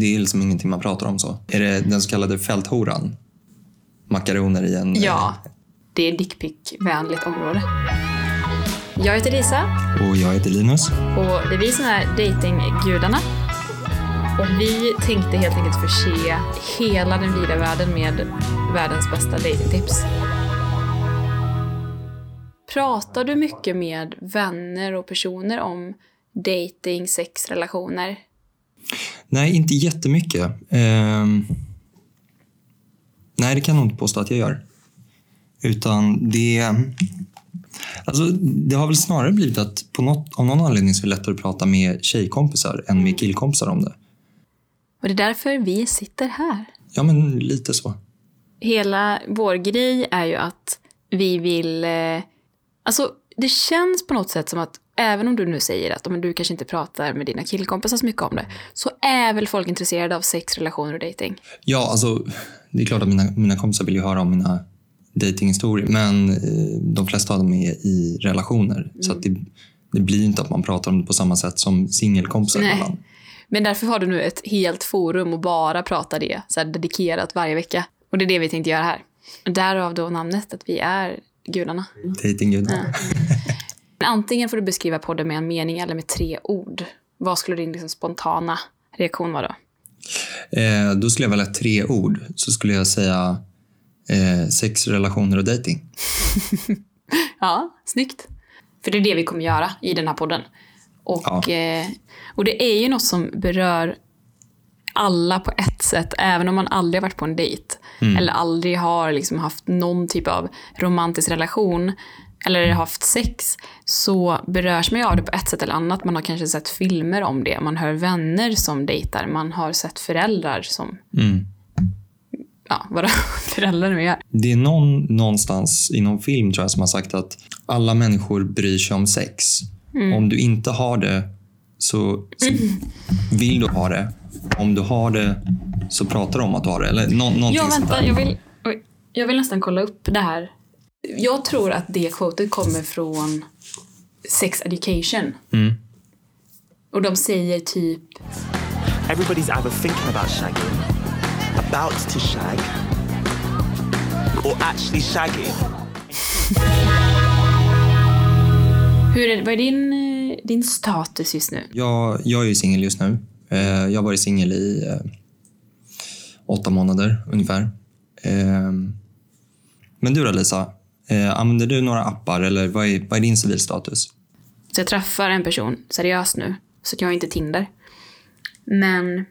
det är liksom ingenting man pratar om så. Är det den så kallade fälthoran? Makaroner i en... Ja, det är dickpick-vänligt område. Jag heter Lisa Och jag heter Linus. och det är vi som är datinggudarna. Och vi tänkte helt enkelt förse hela den vida världen med världens bästa datingtips. Pratar du mycket med vänner och personer om dating, sex, relationer? Nej, inte jättemycket. Ehm, nej, det kan jag nog inte påstå att jag gör. Utan det... Alltså, det har väl snarare blivit att på något, av någon anledning så är det lättare att prata med tjejkompisar än med killkompisar om det. Och det är därför vi sitter här. Ja, men lite så. Hela vår grej är ju att vi vill... Eh, alltså, det känns på något sätt som att även om du nu säger att men, du kanske inte pratar med dina killkompisar så mycket om det, så är väl folk intresserade av sex, relationer och dating? Ja, alltså, det är klart att mina, mina kompisar vill ju höra om mina datinghistorier, men eh, de flesta av dem är i relationer. Så att det, det blir inte att man pratar om det på samma sätt som singelkompisar Nej. emellan. Men därför har du nu ett helt forum och bara prata det, så här dedikerat varje vecka. Och det är det vi tänkte göra här. Därav då namnet, att vi är gudarna. Datinggudarna. Antingen får du beskriva podden med en mening eller med tre ord. Vad skulle din liksom spontana reaktion vara då? Eh, då skulle jag välja tre ord. Så skulle jag säga eh, sex, relationer och dating. Ja, snyggt. För det är det vi kommer göra i den här podden. Och, Ja. eh, och det är ju något som berör alla på ett sätt, även om man aldrig har varit på en dejt. Eller aldrig har liksom haft någon typ av romantisk relation. Eller haft sex. Så berörs man ju av det på ett sätt eller annat. Man har kanske sett filmer om det. Man hör vänner som dejtar. Man har sett föräldrar som... Mm. Ja, vad föräldrar nu gör. Det är någon någonstans i någon film tror jag som har sagt att alla människor bryr sig om sex. Om du inte har det så, så vill du ha det. Om du har det så pratar om att du har det. Eller nå, Ja, sånt vänta. Jag vill, jag vill nästan kolla upp det här. Jag tror att det quotet kommer från Sex Education. Mm. Och de säger typ... Everybody's either thinking about shagging, about to shag, or actually shagging. Hur är, vad är din, eh, din status just nu? Jag, jag är ju singel just nu. Eh, jag har varit singel i eh, åtta månader ungefär. Eh, men du då Lisa? Eh, använder du några appar eller vad är, vad är din civilstatus? Så jag träffar en person seriöst nu. Så jag har inte Tinder. Men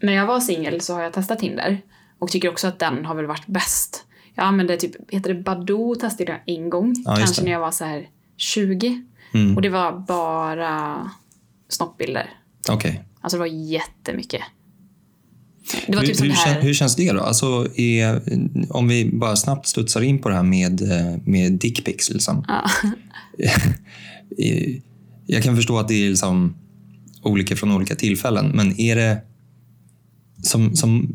när jag var singel så har jag testat Tinder. Och tycker också att den har väl varit bäst. Jag använde typ, heter det Badoo, testade jag en gång. Ja, kanske när jag var så här 20. Mm. Och det var bara snoppbilder. Okej. Alltså det var jättemycket. Det var Hur, typ hur, här... hur känns det då? Alltså, är, om vi bara snabbt studsar in på det här med, eh, med dickpics. Liksom. Ja. Jag kan förstå att det är liksom olika från olika tillfällen, men är det som, som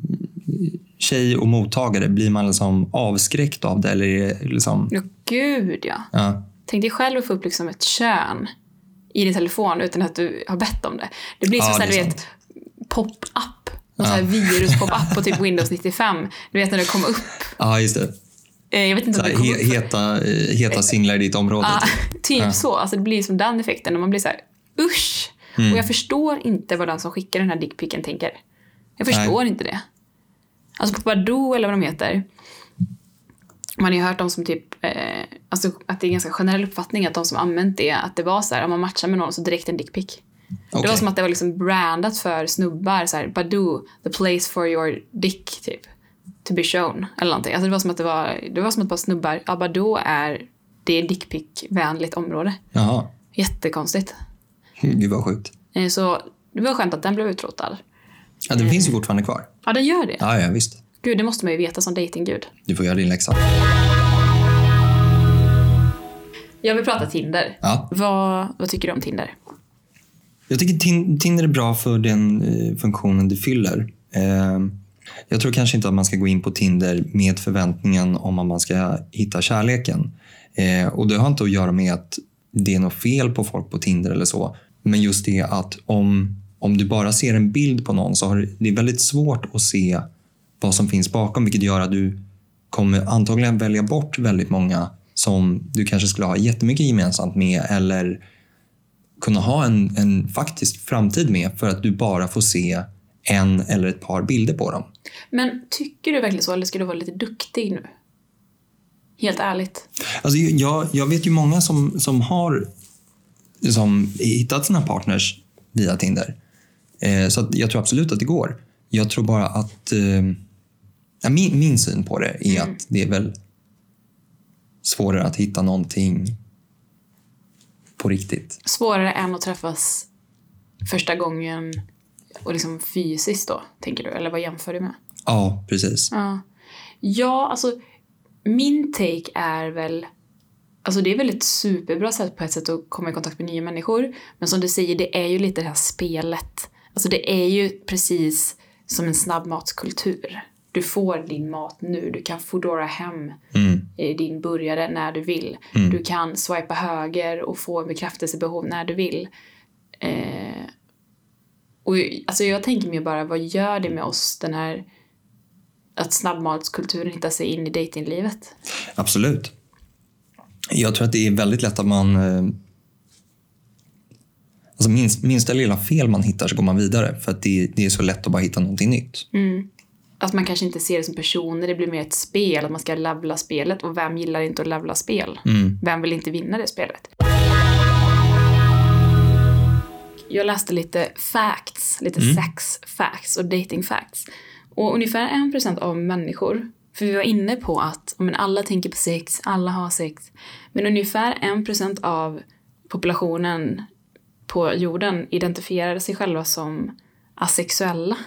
tjej och mottagare, blir man liksom avskräckt av det? Eller är det liksom, Ja, gud ja. ja. Tänk dig själv att få upp liksom ett kön i din telefon utan att du har bett om det. Det blir som Ja, så här, vet, pop-up. Här virus pop-up på typ Windows 95. Du vet när det kom upp. ja, just det. Eh, Jag vet inte om det kom upp. heta, eh, heta singlar i ditt område. Ja, typ. typ Ja. så. Alltså det blir som den effekten. Och man blir så här, usch. Mm. Och jag förstår inte vad den som skickar den här dickpicken tänker. Jag förstår inte det. Alltså på Badoo eller vad de heter. Man har ju hört om som typ, eh, alltså att det är en ganska generell uppfattning att de som använt det, att det var så här, om man matchar med någon så direkt en dickpick. Det Okej. var som att det var liksom brandat för snubbar, så här, Badoo, the place for your dick, typ. To be shown, eller någonting. Alltså det var som att det var, det var som att bara snubbar, ja Badoo är, det är dickpick-vänligt område. Jaha. Jättekonstigt. Gud vad sjukt. Eh, Så det var skönt att den blev utrotad. Ja, den finns ju fortfarande kvar. Ja, den gör det. Ja, ja, visst. Gud, det måste man ju veta som datinggud. Du får göra din läxa. Jag vill prata Tinder. Ja. Vad, vad tycker du om Tinder? Jag tycker Tin- Tinder är bra för den eh, funktionen det fyller. Eh, jag tror kanske inte att man ska gå in på Tinder med förväntningen om att man ska hitta kärleken. Eh, och Det har inte att göra med att det är något fel på folk på Tinder eller så. Men just det att om om du bara ser en bild på någon så har det- det är väldigt svårt att se vad som finns bakom vilket gör att du kommer antagligen välja bort väldigt många som du kanske skulle ha jättemycket gemensamt med eller kunna ha en, en faktisk framtid med för att du bara får se en eller ett par bilder på dem. Men tycker du verkligen så, eller ska du vara lite duktig nu? Helt ärligt. Alltså, jag, jag vet ju många som, som har som hittat sina partners via Tinder. Eh, så jag tror absolut att det går. Jag tror bara att eh, ja, min, min syn på det är att det är väl svårare att hitta någonting på riktigt. Svårare än att träffas första gången och liksom fysiskt då, tänker du? Eller vad jämför du med? Ja, precis. Ja. Ja, alltså min take är väl Alltså det är väl ett superbra sätt på ett sätt att komma i kontakt med nya människor. Men som du säger, det är ju lite det här spelet. Alltså det är ju precis som en snabbmatskultur. Du får din mat nu. Du kan Foodora hem eh, din burgare när du vill. Du kan swipa höger och få bekräftelsebehov när du vill. Eh, och alltså jag tänker mig bara, vad gör det med oss, den här att snabbmatskulturen hittar sig in i datinglivet? Absolut. Jag tror att det är väldigt lätt att man... eh, Alltså minst, minsta lilla fel man hittar så går man vidare för att det, det är så lätt att bara hitta någonting nytt. Att man kanske inte ser det som personer, det blir mer ett spel, att man ska levla spelet. Och vem gillar inte att levla spel? Vem vill inte vinna det spelet? Jag läste lite facts, lite sex facts och dating facts. Och ungefär en procent av människor, för vi var inne på att men alla tänker på sex, alla har sex. Men ungefär en procent av populationen på jorden identifierar sig själva som asexuella.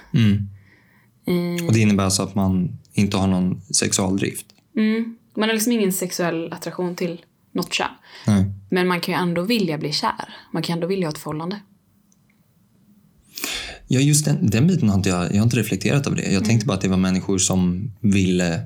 Och Det innebär alltså att man inte har någon sexualdrift. Mm. Man har liksom ingen sexuell attraktion till något kön. Nej. Men man kan ju ändå vilja bli kär. Man kan ändå vilja ha ett förhållande. Ja, just den, den biten har inte jag, jag har inte reflekterat över det. Jag tänkte bara att det var människor som ville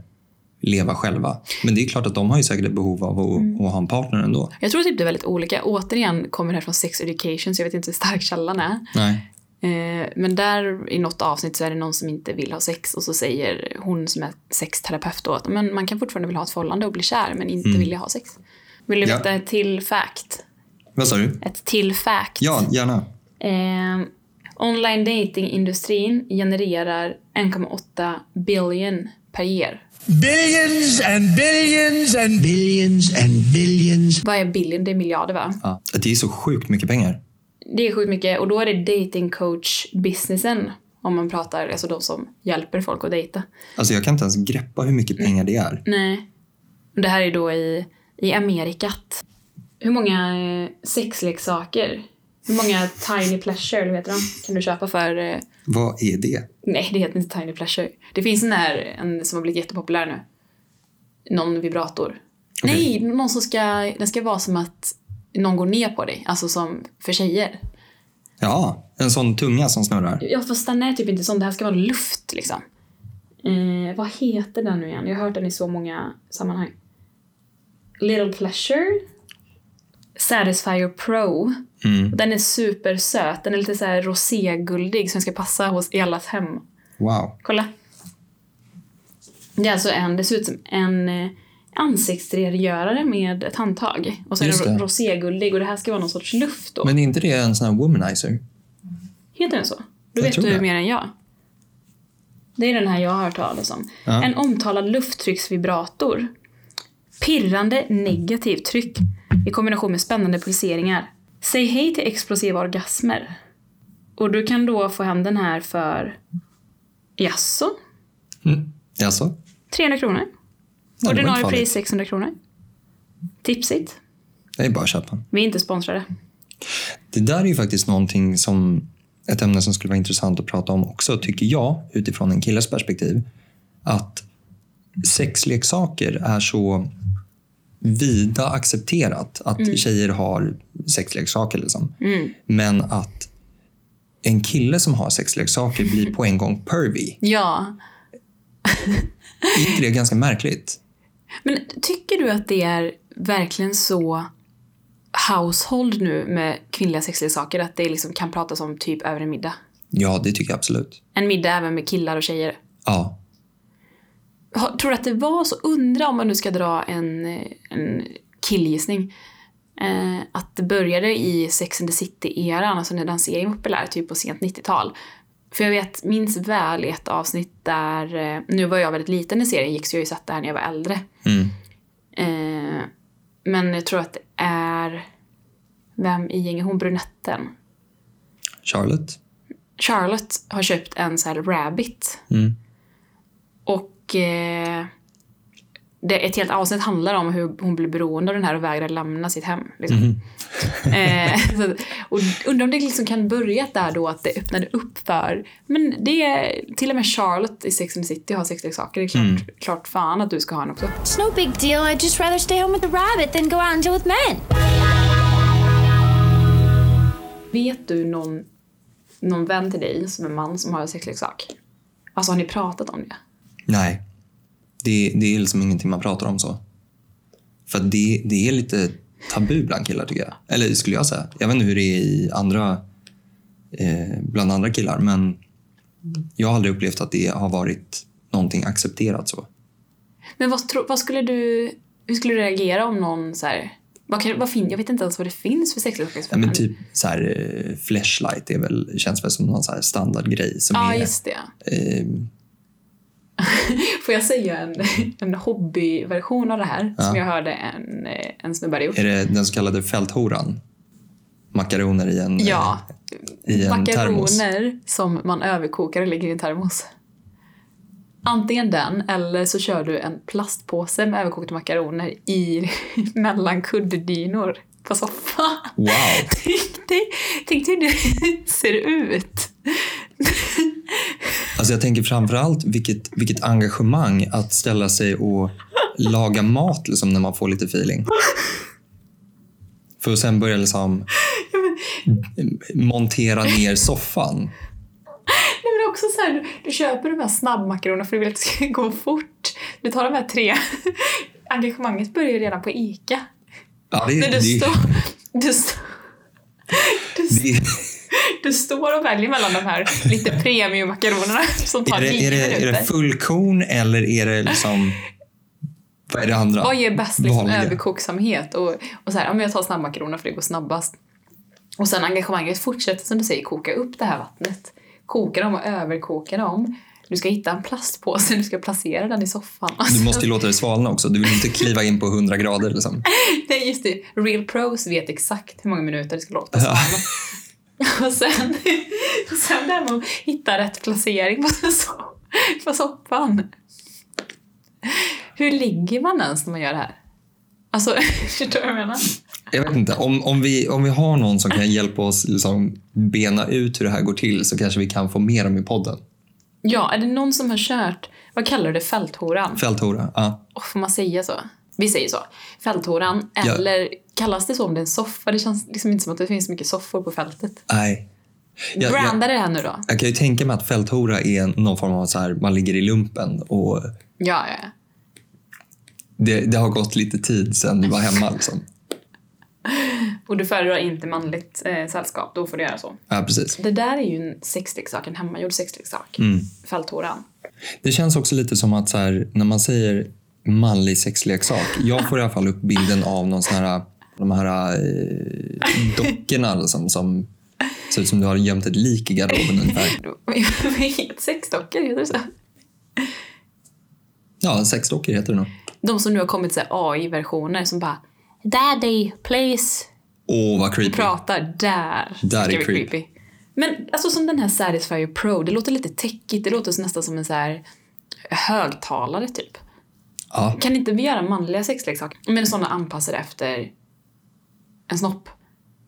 leva själva. Men det är klart att de har ju säkert ett behov av att, att ha en partner ändå. Jag tror typ det är väldigt olika. Återigen kommer det här från Sex Education så jag vet inte hur stark källan är. Nej. Eh, men där i något avsnitt så är det någon som inte vill ha sex och så säger hon som är sexterapeut då att men man kan fortfarande vilja ha ett förhållande och bli kär men inte vilja ha sex. Vill du Ja. veta ett till fact? Vad sa du? Ett till fact. Ja, gärna. Eh, online datingindustrin genererar 1,8 billion per year. Billions and billions and billions and billions. Vad är billion? Det är miljarder va? Ja. Det är så sjukt mycket pengar. Det är sjukt mycket och då är det dating coach businessen om man pratar, alltså de som hjälper folk att dejta. Alltså jag kan inte ens greppa hur mycket pengar det är. Nej. Det här är då i, i Amerikat. Hur många eh, sexleksaker, hur många tiny pleasure, heter de, kan du köpa för eh, Vad är det? Nej, det heter inte Tiny Pleasure. Det finns en där en som har blivit jättepopulär nu. Någon vibrator. Nej, någon som ska... Den ska vara som att någon går ner på dig. Alltså som för tjejer. Ja, en sån tunga som snurrar. Ja, fast den är typ inte sån. Det här ska vara luft liksom. Eh, vad heter den nu igen? Jag har hört den i så många sammanhang. Little Pleasure. Satisfyer Pro. Den är supersöt. Den är lite så här roséguldig den ska passa hos i allas hem. Wow. Kolla. Det är alltså en, det ser ut som en eh, ansiktsrengörare med ett handtag. Och så är Just den roséguldig och det här ska vara någon sorts luft då. Men är inte det en sån här womanizer? Heter den så? Då vet du det. mer än jag. Det är den här jag har hört talas om. Ja. En omtalad lufttrycksvibrator. Pirrande negativt tryck i kombination med spännande pulseringar. Säg hej till explosiva orgasmer. Och du kan då få hem den här för... Jaså? Mm. Jaså? 300 kronor. Nej, Ordinarie pris 600 kronor. Tipsigt. Det är bara att köpa. Vi är inte sponsrade. Det där är ju faktiskt någonting som ett ämne som skulle vara intressant att prata om också, tycker jag, utifrån en killes perspektiv. Att sexleksaker är så vida accepterat att tjejer har sexleksaker. Liksom. Men att en kille som har sexleksaker blir på en gång pervy. Ja. Är inte det ganska märkligt? Men tycker du att det är verkligen så... household nu med kvinnliga sexleksaker. Att det liksom kan pratas om typ över en middag. Ja, det tycker jag absolut. En middag även med killar och tjejer. Ja. Tror du att det var så? Undra om man nu ska dra en, en killgissning. Eh, att det började i Sex and the City-eran, alltså när den serien var populär, typ på sent 90-tal. För jag vet, minns väl ett avsnitt där, eh, nu var jag väldigt liten när serien gick så jag har ju sett det här när jag var äldre. Mm. Eh, men jag tror att det är, vem i gänget, hon brunetten. Charlotte? Charlotte har köpt en så här rabbit. Mm. Och eh, det, ett helt avsnitt handlar om hur hon blir beroende av den här och vägrar lämna sitt hem. Liksom. Eh, så, och undrar om det liksom kan börja där då att det öppnade upp för, men det är till och med Charlotte i Sex and the City har sexleksaker. Det är klart, klart fan att du ska ha en också. It's no big deal. I'd just rather stay home with the rabbit than go out and deal with men. Vet du någon, någon vän till dig som är man som har en sexleksak? Alltså har ni pratat om det? Nej. Det, det är liksom ingenting man pratar om så. För det, det är lite tabu bland killar tycker jag. Eller skulle jag säga. Jag vet inte hur det är i andra, eh, bland andra killar men jag har aldrig upplevt att det har varit någonting accepterat så. Men vad, tro, vad skulle du, hur skulle du reagera om någon så här, vad kan, vad fin, jag vet inte ens vad det finns för sexleksaker. Ja, men typ så här, eh, flashlight är väl, känns väl som någon så här standardgrej som Ja, är... just det. Eh, Får jag säga en, en hobbyversion av det här som jag hörde en, eh, en snubbe gjort? är det den så kallade fälthoran? Makaroner i en, Ja. eh, i en termos? Makaroner som man överkokar och lägger i en termos. Antingen den, eller så kör du en plastpåse med överkokta makaroner i mellan kuddydynor på soffan. Wow! Tänk dig, tänk dig hur det ser ut. Alltså jag tänker framförallt vilket, vilket engagemang att ställa sig och laga mat liksom, när man får lite feeling. För att sen börja liksom montera ner soffan. Nej, men också så här, du, du köper de här snabbmakaronerna för du vill att det ska gå fort. Du tar de här tre. Engagemanget börjar ju redan på ICA. Ja, det, När du, det, står, du, står, det, du står och väljer mellan de här lite premiummakaronerna som tar är, det, nio är, det, är minuter. det fullkorn eller är det liksom... Vad är det andra? Vad ger bäst liksom, Vanliga. överkoksamhet? Och, och så här, ja, jag tar snabbmakaroner för det går snabbast. Och sen engagemanget fortsätter som du säger koka upp det här vattnet. Koka dem och överkoka dem. Du ska hitta en plastpåse, du ska placera den i soffan. Du måste ju låta det svalna också. Du vill inte kliva in på 100 grader. Liksom. Nej, just det. Real pros vet exakt hur många minuter det ska låta svalna. och sen, och sen där med att hitta rätt placering på, so- på soffan. Hur ligger man ens när man gör det här? Alltså, förstår du vad jag menar? Jag vet inte. Om, om, vi, om vi har någon som kan hjälpa oss liksom bena ut hur det här går till så kanske vi kan få mer om i podden. Ja, är det någon som har kört, vad kallar du det, fälthoran? Fälthora. Ja. Oh, får man säga så? Vi säger så. Fälthoran, Ja. Kallas det så om det är en soffa? Det känns liksom inte som att det finns mycket soffor på fältet. Nej. Jag, Branda det här nu då. jag kan ju tänka mig att fälthora är någon form av så här, man ligger i lumpen och Ja, ja, ja. det, det har gått lite tid sedan du var hemma. Liksom. Och du föredrar inte manligt eh, sällskap, då får du göra så. Ja, precis. Det där är ju en sexleksak, en hemmagjord sexleksak. Mm. Fälthoran. Det känns också lite som att så här, när man säger manlig sexleksak. Jag får i alla fall upp bilden av någon sån här, de här eh, dockorna liksom, som ser ut som du har gömt ett lik i garderoben ungefär. Sexdockor, heter det så? Ja, sexdockor heter det nog. De som nu har kommit AI-versioner som bara Daddy, please. Åh, vad creepy. Pratar där. Där är vi creepy. Men alltså som den här Satisfyer Pro, det låter lite techigt. Det låter nästan som en så här högtalare typ. Ja, Kan inte vi göra manliga sexleksaker? Men sådana anpassade efter en snopp.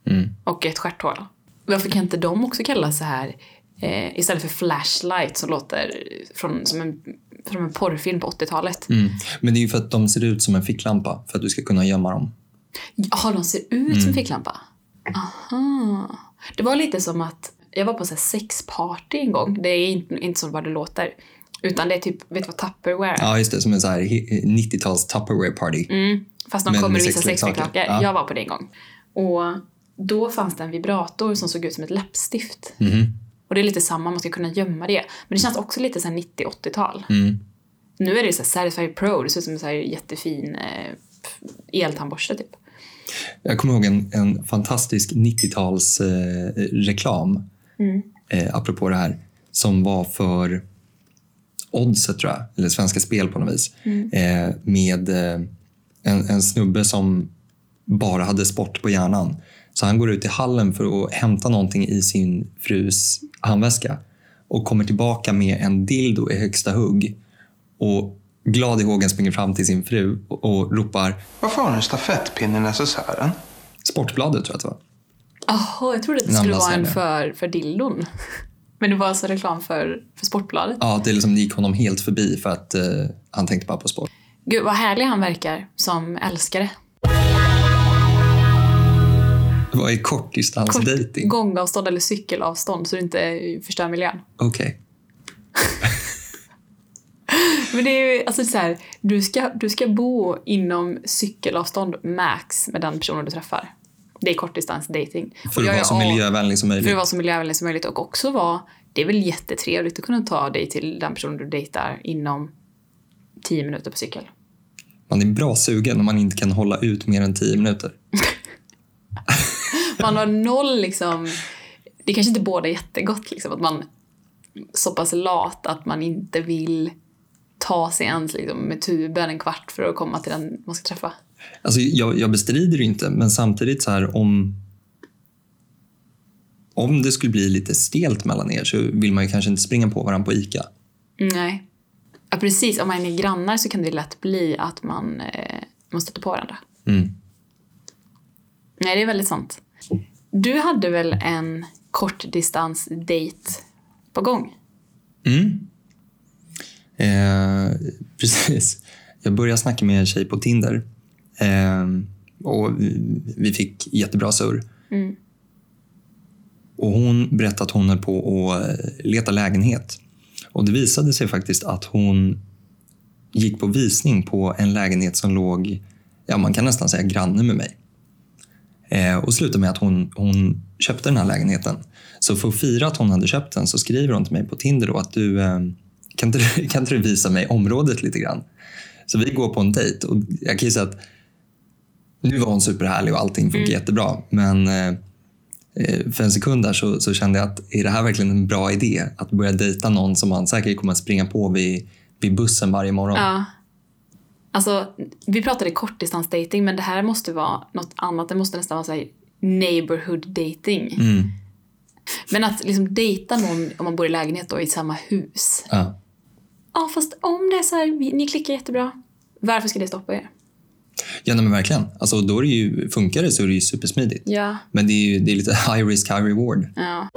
Mm. Och ett stjärthål. Varför kan inte de också kallas så här eh, istället för flashlight som låter från, som, en, från en porrfilm på 80-talet? mm. Men det är ju för att de ser ut som en ficklampa för att du ska kunna gömma dem. Ja, de ser ut Mm. som ficklampa. Aha. Det var lite som att jag var på så här sexparty en gång. Det är inte, inte som vad det låter. Utan det är typ, vet du vad Tupperware är? Ja, just det. Som en så här hi- 90-tals Tupperware party. Mm, fast de Men kommer med i vissa sexleksaker. Ja. Jag var på det en gång. Och då fanns det en vibrator som såg ut som ett läppstift. Mhm. Och det är lite samma, man ska kunna gömma det. Men det känns också lite så här 90-80-tal. Mm. Nu är det så Satisfyer Pro, det ser ut som en så jättefin eh, eltandborste typ. Jag kommer ihåg en, en fantastisk 90-tals eh, reklam, eh, apropå det här, som var för Oddset tror jag, eller Svenska Spel på något vis. Eh, med eh, en, en snubbe som bara hade sport på hjärnan. Så han går ut i hallen för att hämta någonting i sin frus handväska och kommer tillbaka med en dildo i högsta hugg. Och glad i hågen springer fram till sin fru och, och ropar Varför har du en stafettpinne i necessären? Sportbladet tror jag att det var. Jaha, jag trodde att det skulle vara en för, för dildon. Men det var alltså reklam för, för Sportbladet. Ja, det liksom gick honom helt förbi för att eh, han tänkte bara på sport. Gud vad härlig han verkar som älskare. Vad är kortdistansdating? Gångavstånd eller cykelavstånd så du inte förstör miljön. Okej. Men det är ju alltså så här, du ska, du ska bo inom cykelavstånd max med den personen du träffar. Det är kortdistansdating. För att vara är så miljövänlig som För möjligt. att vara så miljövänlig som möjligt och också vara, det är väl jättetrevligt att kunna ta dig till den personen du dejtar inom 10 minuter på cykel. Man är bra sugen om man inte kan hålla ut mer än tio minuter. Man har noll liksom, det kanske inte båda jättegott liksom, att man så pass lat att man inte vill ta sig ens liksom, med tuben en kvart för att komma till den man ska träffa. Alltså, jag, jag bestrider det inte, men samtidigt så här om om det skulle bli lite stelt mellan er så vill man ju kanske inte springa på varandra på ICA. Nej. Ja, precis. Om man är grannar så kan det lätt bli att man, eh, man stöter på varandra. Mm. Nej, det är väldigt sant. Du hade väl en kortdistans-date på gång? Mm. Eh, precis. Jag började snacka med en tjej på Tinder. Eh, och vi, fick jättebra surr. Mm. Och hon berättade att hon höll på att eh, leta lägenhet. Och det visade sig faktiskt att hon gick på visning på en lägenhet som låg, ja man kan nästan säga granne med mig. Eh, och slutade med att hon, hon köpte den här lägenheten. Så för att fira att hon hade köpt den så skriver hon till mig på Tinder då att du, eh, kan, inte, du- kan inte du visa mig området lite grann? Så vi går på en dejt och jag kan ju säga att nu var hon superhärlig och allting funkar jättebra. Men eh, eh, för en sekund där så, så kände jag att är det här verkligen en bra idé? Att börja dejta någon som man säkert kommer att springa på vid, vid bussen varje morgon. Ja. Alltså, vi pratade kortdistansdating, men det här måste vara något annat. Det måste nästan vara så här neighborhood dating. Mm. Men att liksom dejta någon om man bor i lägenhet då, i samma hus. Ja. Ja, fast om det är så här, ni klickar jättebra. Varför ska det stoppa er? Ja, nej, men verkligen. Alltså, då är det ju, funkar det så är det ju supersmidigt. Ja. Men det är, ju, det är lite high risk, high reward. Ja.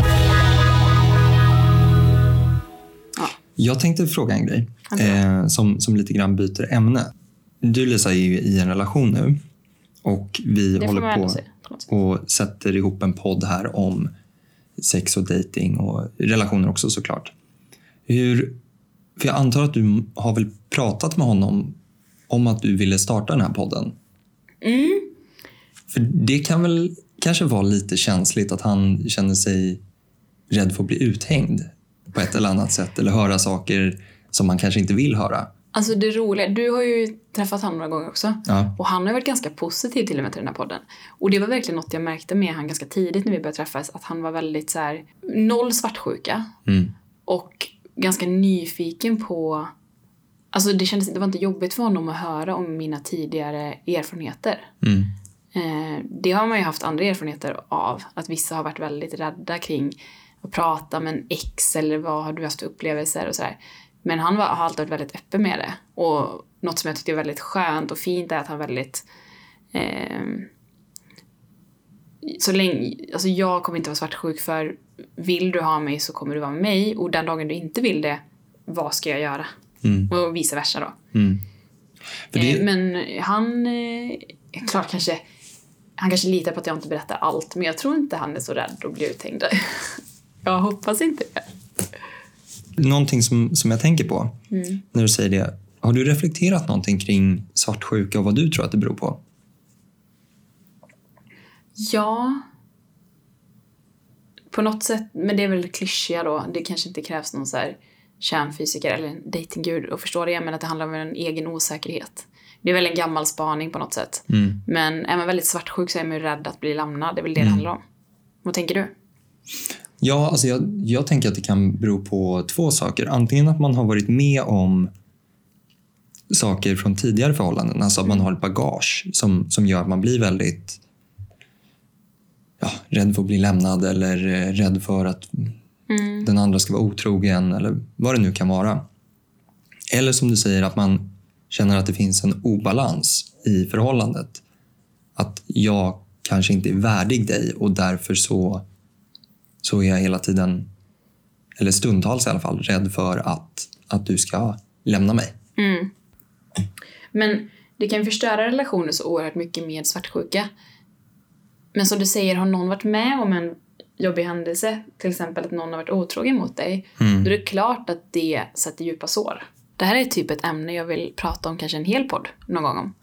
Jag tänkte fråga en grej eh, som, som lite grann byter ämne. Du Lisa är ju i en relation nu och vi Det håller på och sätter ihop en podd här om sex och dating och relationer också såklart. Hur, för jag antar att du har väl pratat med honom om att du ville starta den här podden? Mm. För det kan väl kanske vara lite känsligt att han känner sig rädd för att bli uthängd på ett eller annat sätt eller höra saker som man kanske inte vill höra. Alltså det roliga, du har ju träffat honom några gånger också. Ja. Och han har varit ganska positiv till och med till den här podden. Och det var verkligen något jag märkte med han ganska tidigt när vi började träffas. Att han var väldigt så här, noll svartsjuka. Mm. Och ganska nyfiken på... Alltså det kändes det var inte jobbigt för honom att höra om mina tidigare erfarenheter. Mm. Eh, det har man ju haft andra erfarenheter av. Att vissa har varit väldigt rädda kring att prata med en ex eller vad har du haft för upplevelser och sådär. Men han var, har alltid varit väldigt öppen med det. Och något som jag tyckte är väldigt skönt och fint är att han väldigt... ehm, så länge, alltså jag kommer inte vara svartsjuk för vill du ha mig så kommer du vara med mig och den dagen du inte vill det, vad ska jag göra? Och vice versa då. Mm. Det, Eh, Men han, eh, klart kanske, han kanske litar på att jag inte berättar allt, men jag tror inte han är så rädd att bli uthängd. jag hoppas inte det. någonting som, som jag tänker på Mm. när du säger det. Har du reflekterat någonting kring svartsjuka och vad du tror att det beror på? Ja. På något sätt, men det är väl klyschiga då. Det kanske inte krävs någon så här kärnfysiker eller en datinggud att förstå det, men att det handlar om en egen osäkerhet. Det är väl en gammal spaning på något sätt. Men är man väldigt svartsjuk så är man ju rädd att bli lämnad. Det är väl det det handlar om. Vad tänker du? Ja, alltså jag, jag tänker att det kan bero på två saker. Antingen att man har varit med om saker från tidigare förhållanden. Alltså att man har ett bagage som, som gör att man blir väldigt ja, rädd för att bli lämnad eller eh, rädd för att den andra ska vara otrogen eller vad det nu kan vara. Eller som du säger, att man känner att det finns en obalans i förhållandet. Att jag kanske inte är värdig dig och därför så, så är jag hela tiden, eller stundtals i alla fall, rädd för att, att du ska lämna mig. Men det kan förstöra relationer så oerhört mycket med svartsjuka. Men som du säger, har någon varit med om en jobbig händelse, till exempel att någon har varit otrogen mot dig, då är det klart att det sätter djupa sår. Det här är typ ett ämne jag vill prata om kanske en hel podd någon gång om.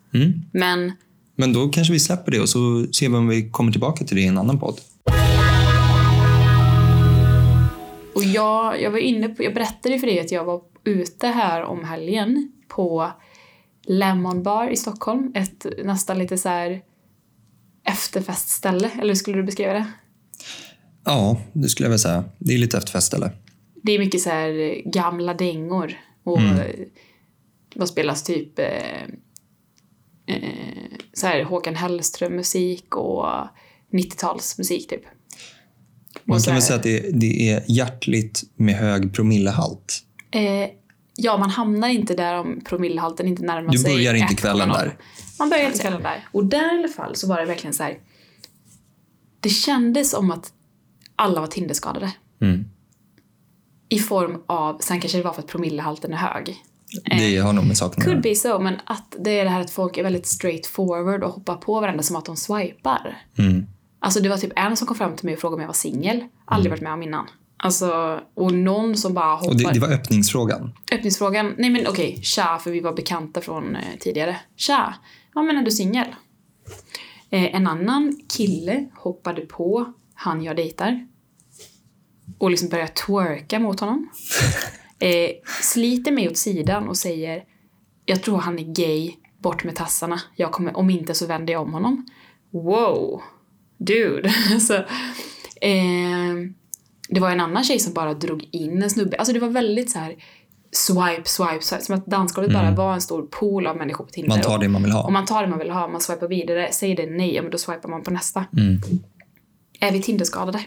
Men Men då kanske vi släpper det och så ser vi om vi kommer tillbaka till det i en annan podd. Och jag, jag var inne på, jag berättade för dig att jag var ute här om helgen på Lemon Bar i Stockholm. Ett nästan lite så här efterfestställe, eller hur skulle du beskriva det? Ja, det skulle jag väl säga. Det är lite efterfestställe. Det är mycket så här gamla dängor och vad spelas typ eh, eh, så här Håkan Hellström musik och 90-talsmusik typ. Man kan väl säga att det, det är hjärtligt med hög promillehalt. Eh, ja, man hamnar inte där om promillehalten inte närmar Du sig börjar inte 1,0. kvällen där. Man börjar inte kvällen där. Och där i alla fall så var det verkligen så här. Det kändes som att alla var Tinderskadade. Mm. I form av, sen kanske det var för att promillehalten är hög. Det har nog med saken Could be so, men att det är det här att folk är väldigt straight forward och hoppar på varandra som att de swipar. Mm. Alltså det var typ en som kom fram till mig och frågade om jag var singel. Aldrig varit med om innan. Alltså, och någon som bara hoppar. Och det, det var öppningsfrågan. Öppningsfrågan, nej men okej, tja, för vi var bekanta från eh, tidigare. Tja, ja men är du singel? Eh, en annan kille hoppade på han jag dejtar. Och liksom började twerka mot honom. Eh, sliter mig åt sidan och säger, jag tror han är gay, bort med tassarna. Jag kommer, om inte så vänder jag om honom. Wow, dude. alltså, eh, det var en annan tjej som bara drog in en snubbe. Alltså det var väldigt så här swipe, swipe, swipe. Som att dansgolvet bara var en stor pool av människor på Tinder. Mm. Man tar det man vill Och ha. man tar det man vill ha, man swipar vidare. Säger det nej, ja men då swipar man på nästa. Mm. Är vi Tinderskadade?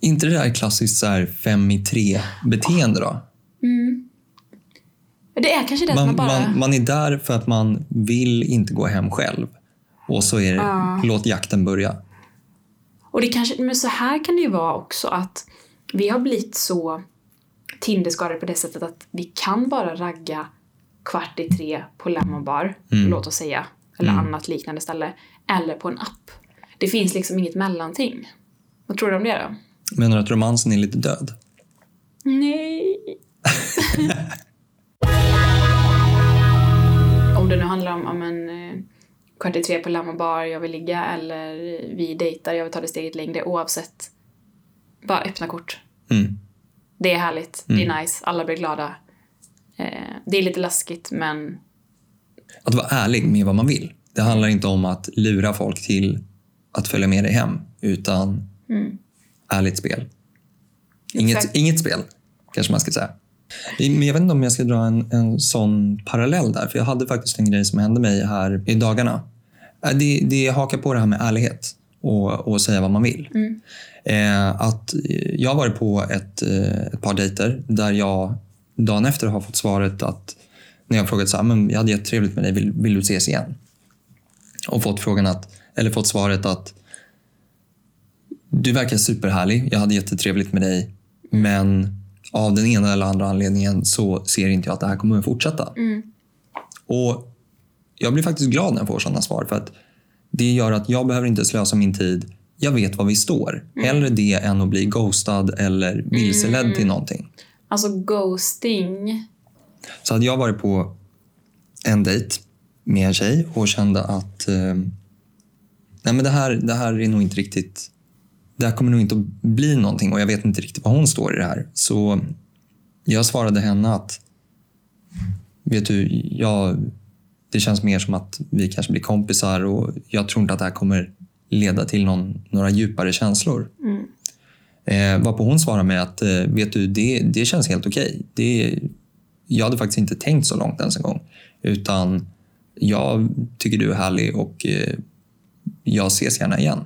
inte det där klassiskt så här fem i tre beteende då? Det är kanske det man, Man, bara... man, man är där för att man vill inte gå hem själv. Och så är det, låt jakten börja. Och det kanske, men så här kan det ju vara också att vi har blivit så Tinderskadade på det sättet att vi kan bara ragga kvart i tre på Lemon Bar, låt oss säga, eller annat liknande ställe, eller på en app. Det finns liksom inget mellanting. Vad tror du om det då? Menar du att romansen är lite död? Nej. om det nu handlar om, om en eh, kvart i tre på Lemon Bar, jag vill ligga, eller vi dejtar, jag vill ta det steget längre, oavsett. Bara öppna kort. Mm. Det är härligt, det är nice, alla blir glada. Eh, det är lite läskigt, men Att vara ärlig med vad man vill. Det handlar inte om att lura folk till att följa med dig hem, utan ärligt spel. Inget, Exakt. inget spel, kanske man ska säga. Men jag vet inte om jag ska dra en, en sån parallell där, för jag hade faktiskt en grej som hände mig här i dagarna. Äh, Det, det hakar på det här med ärlighet och, och säga vad man vill. Eh, att jag har varit på ett, eh, ett par dejter där jag dagen efter har fått svaret att när jag frågat så här, men jag hade jättetrevligt med dig, vill, vill du ses igen? Och fått frågan att, eller fått svaret att du verkar superhärlig, jag hade jättetrevligt med dig, men av den ena eller andra anledningen så ser inte jag att det här kommer att fortsätta. Och jag blir faktiskt glad när jag får sådana svar för att det gör att jag behöver inte slösa min tid. Jag vet var vi står. Hellre det än att bli ghostad eller vilseledd till någonting. alltså ghosting. Så hade jag varit på en dejt med en tjej och kände att eh, nej men det här, det här är nog inte riktigt... Det här kommer nog inte att bli någonting och jag vet inte riktigt var hon står i det här. Så jag svarade henne att, vet du, jag, det känns mer som att vi kanske blir kompisar och jag tror inte att det här kommer leda till någon, några djupare känslor. Eh, varpå hon svarade med att, eh, vet du, det, det känns helt okej. Det, jag hade faktiskt inte tänkt så långt ens en gång. Utan jag tycker du är härlig och eh, jag ses gärna igen.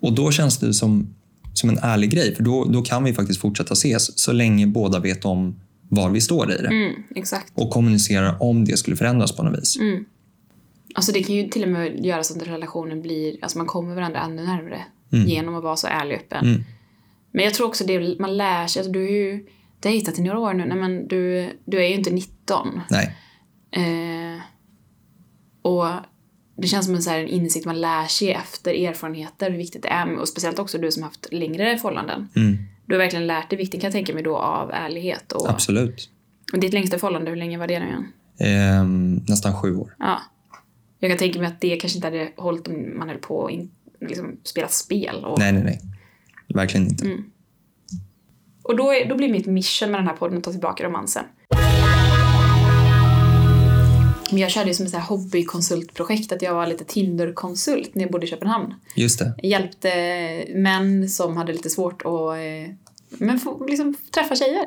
Och då känns det som, som en ärlig grej, för då, då kan vi faktiskt fortsätta ses så länge båda vet om var vi står i det. Mm, exakt. Och kommunicerar om det skulle förändras på något vis. Alltså det kan ju till och med göra så att relationen blir, alltså man kommer varandra ännu närmare genom att vara så ärlig och öppen. Mm. Men jag tror också det man lär sig, alltså du har ju dejtat i några år nu, nej men du, du är ju inte 19. Nej, Eh, och det känns som en, så här, en insikt man lär sig efter erfarenheter hur viktigt det är. Och speciellt också du som haft längre förhållanden. Du har verkligen lärt dig vikten kan jag tänka mig då av ärlighet. Och, absolut. och ditt längsta förhållande, hur länge var det nu igen? Ehm, nästan sju år. Ja. Jag kan tänka mig att det kanske inte hade hållit om man höll på in, liksom, spelat spel. Och, Nej, nej, nej. Verkligen inte. Mm. och då, är, då blir mitt mission med den här podden att ta tillbaka romansen. Men jag körde ju som ett hobbykonsultprojekt, att jag var lite Tinder-konsult när jag bodde i Köpenhamn. Just det. Hjälpte män som hade lite svårt att eh, men få, liksom, träffa tjejer.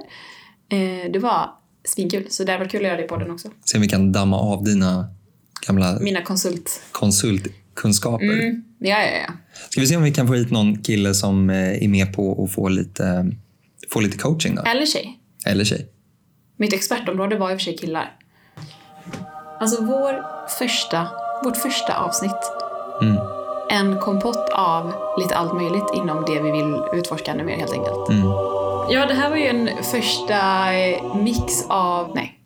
Eh, det var svinkul, så det var kul att göra det i podden också. Se om vi kan damma av dina gamla Mina konsult... konsultkunskaper. Mm, ja, ja, ja. Ska vi se om vi kan få hit någon kille som eh, är med på att få lite, få lite coaching då? Eller tjej. Eller tjej. Mitt expertområde var i och för sig killar. Alltså vår första, vårt första avsnitt. En kompott av lite allt möjligt inom det vi vill utforska ännu mer helt enkelt. Ja, det här var ju en första eh, mix av... Nej.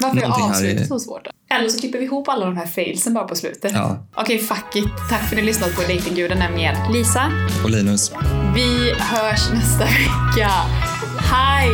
Varför är Någonting avslutet är- så svårt? Eller så klipper vi ihop alla de här failsen bara på slutet. Ja. Okej, fuck it. Tack för att ni lyssnat på Datingguden, nämligen Lisa. Och Linus, Vi hörs nästa vecka. Hej!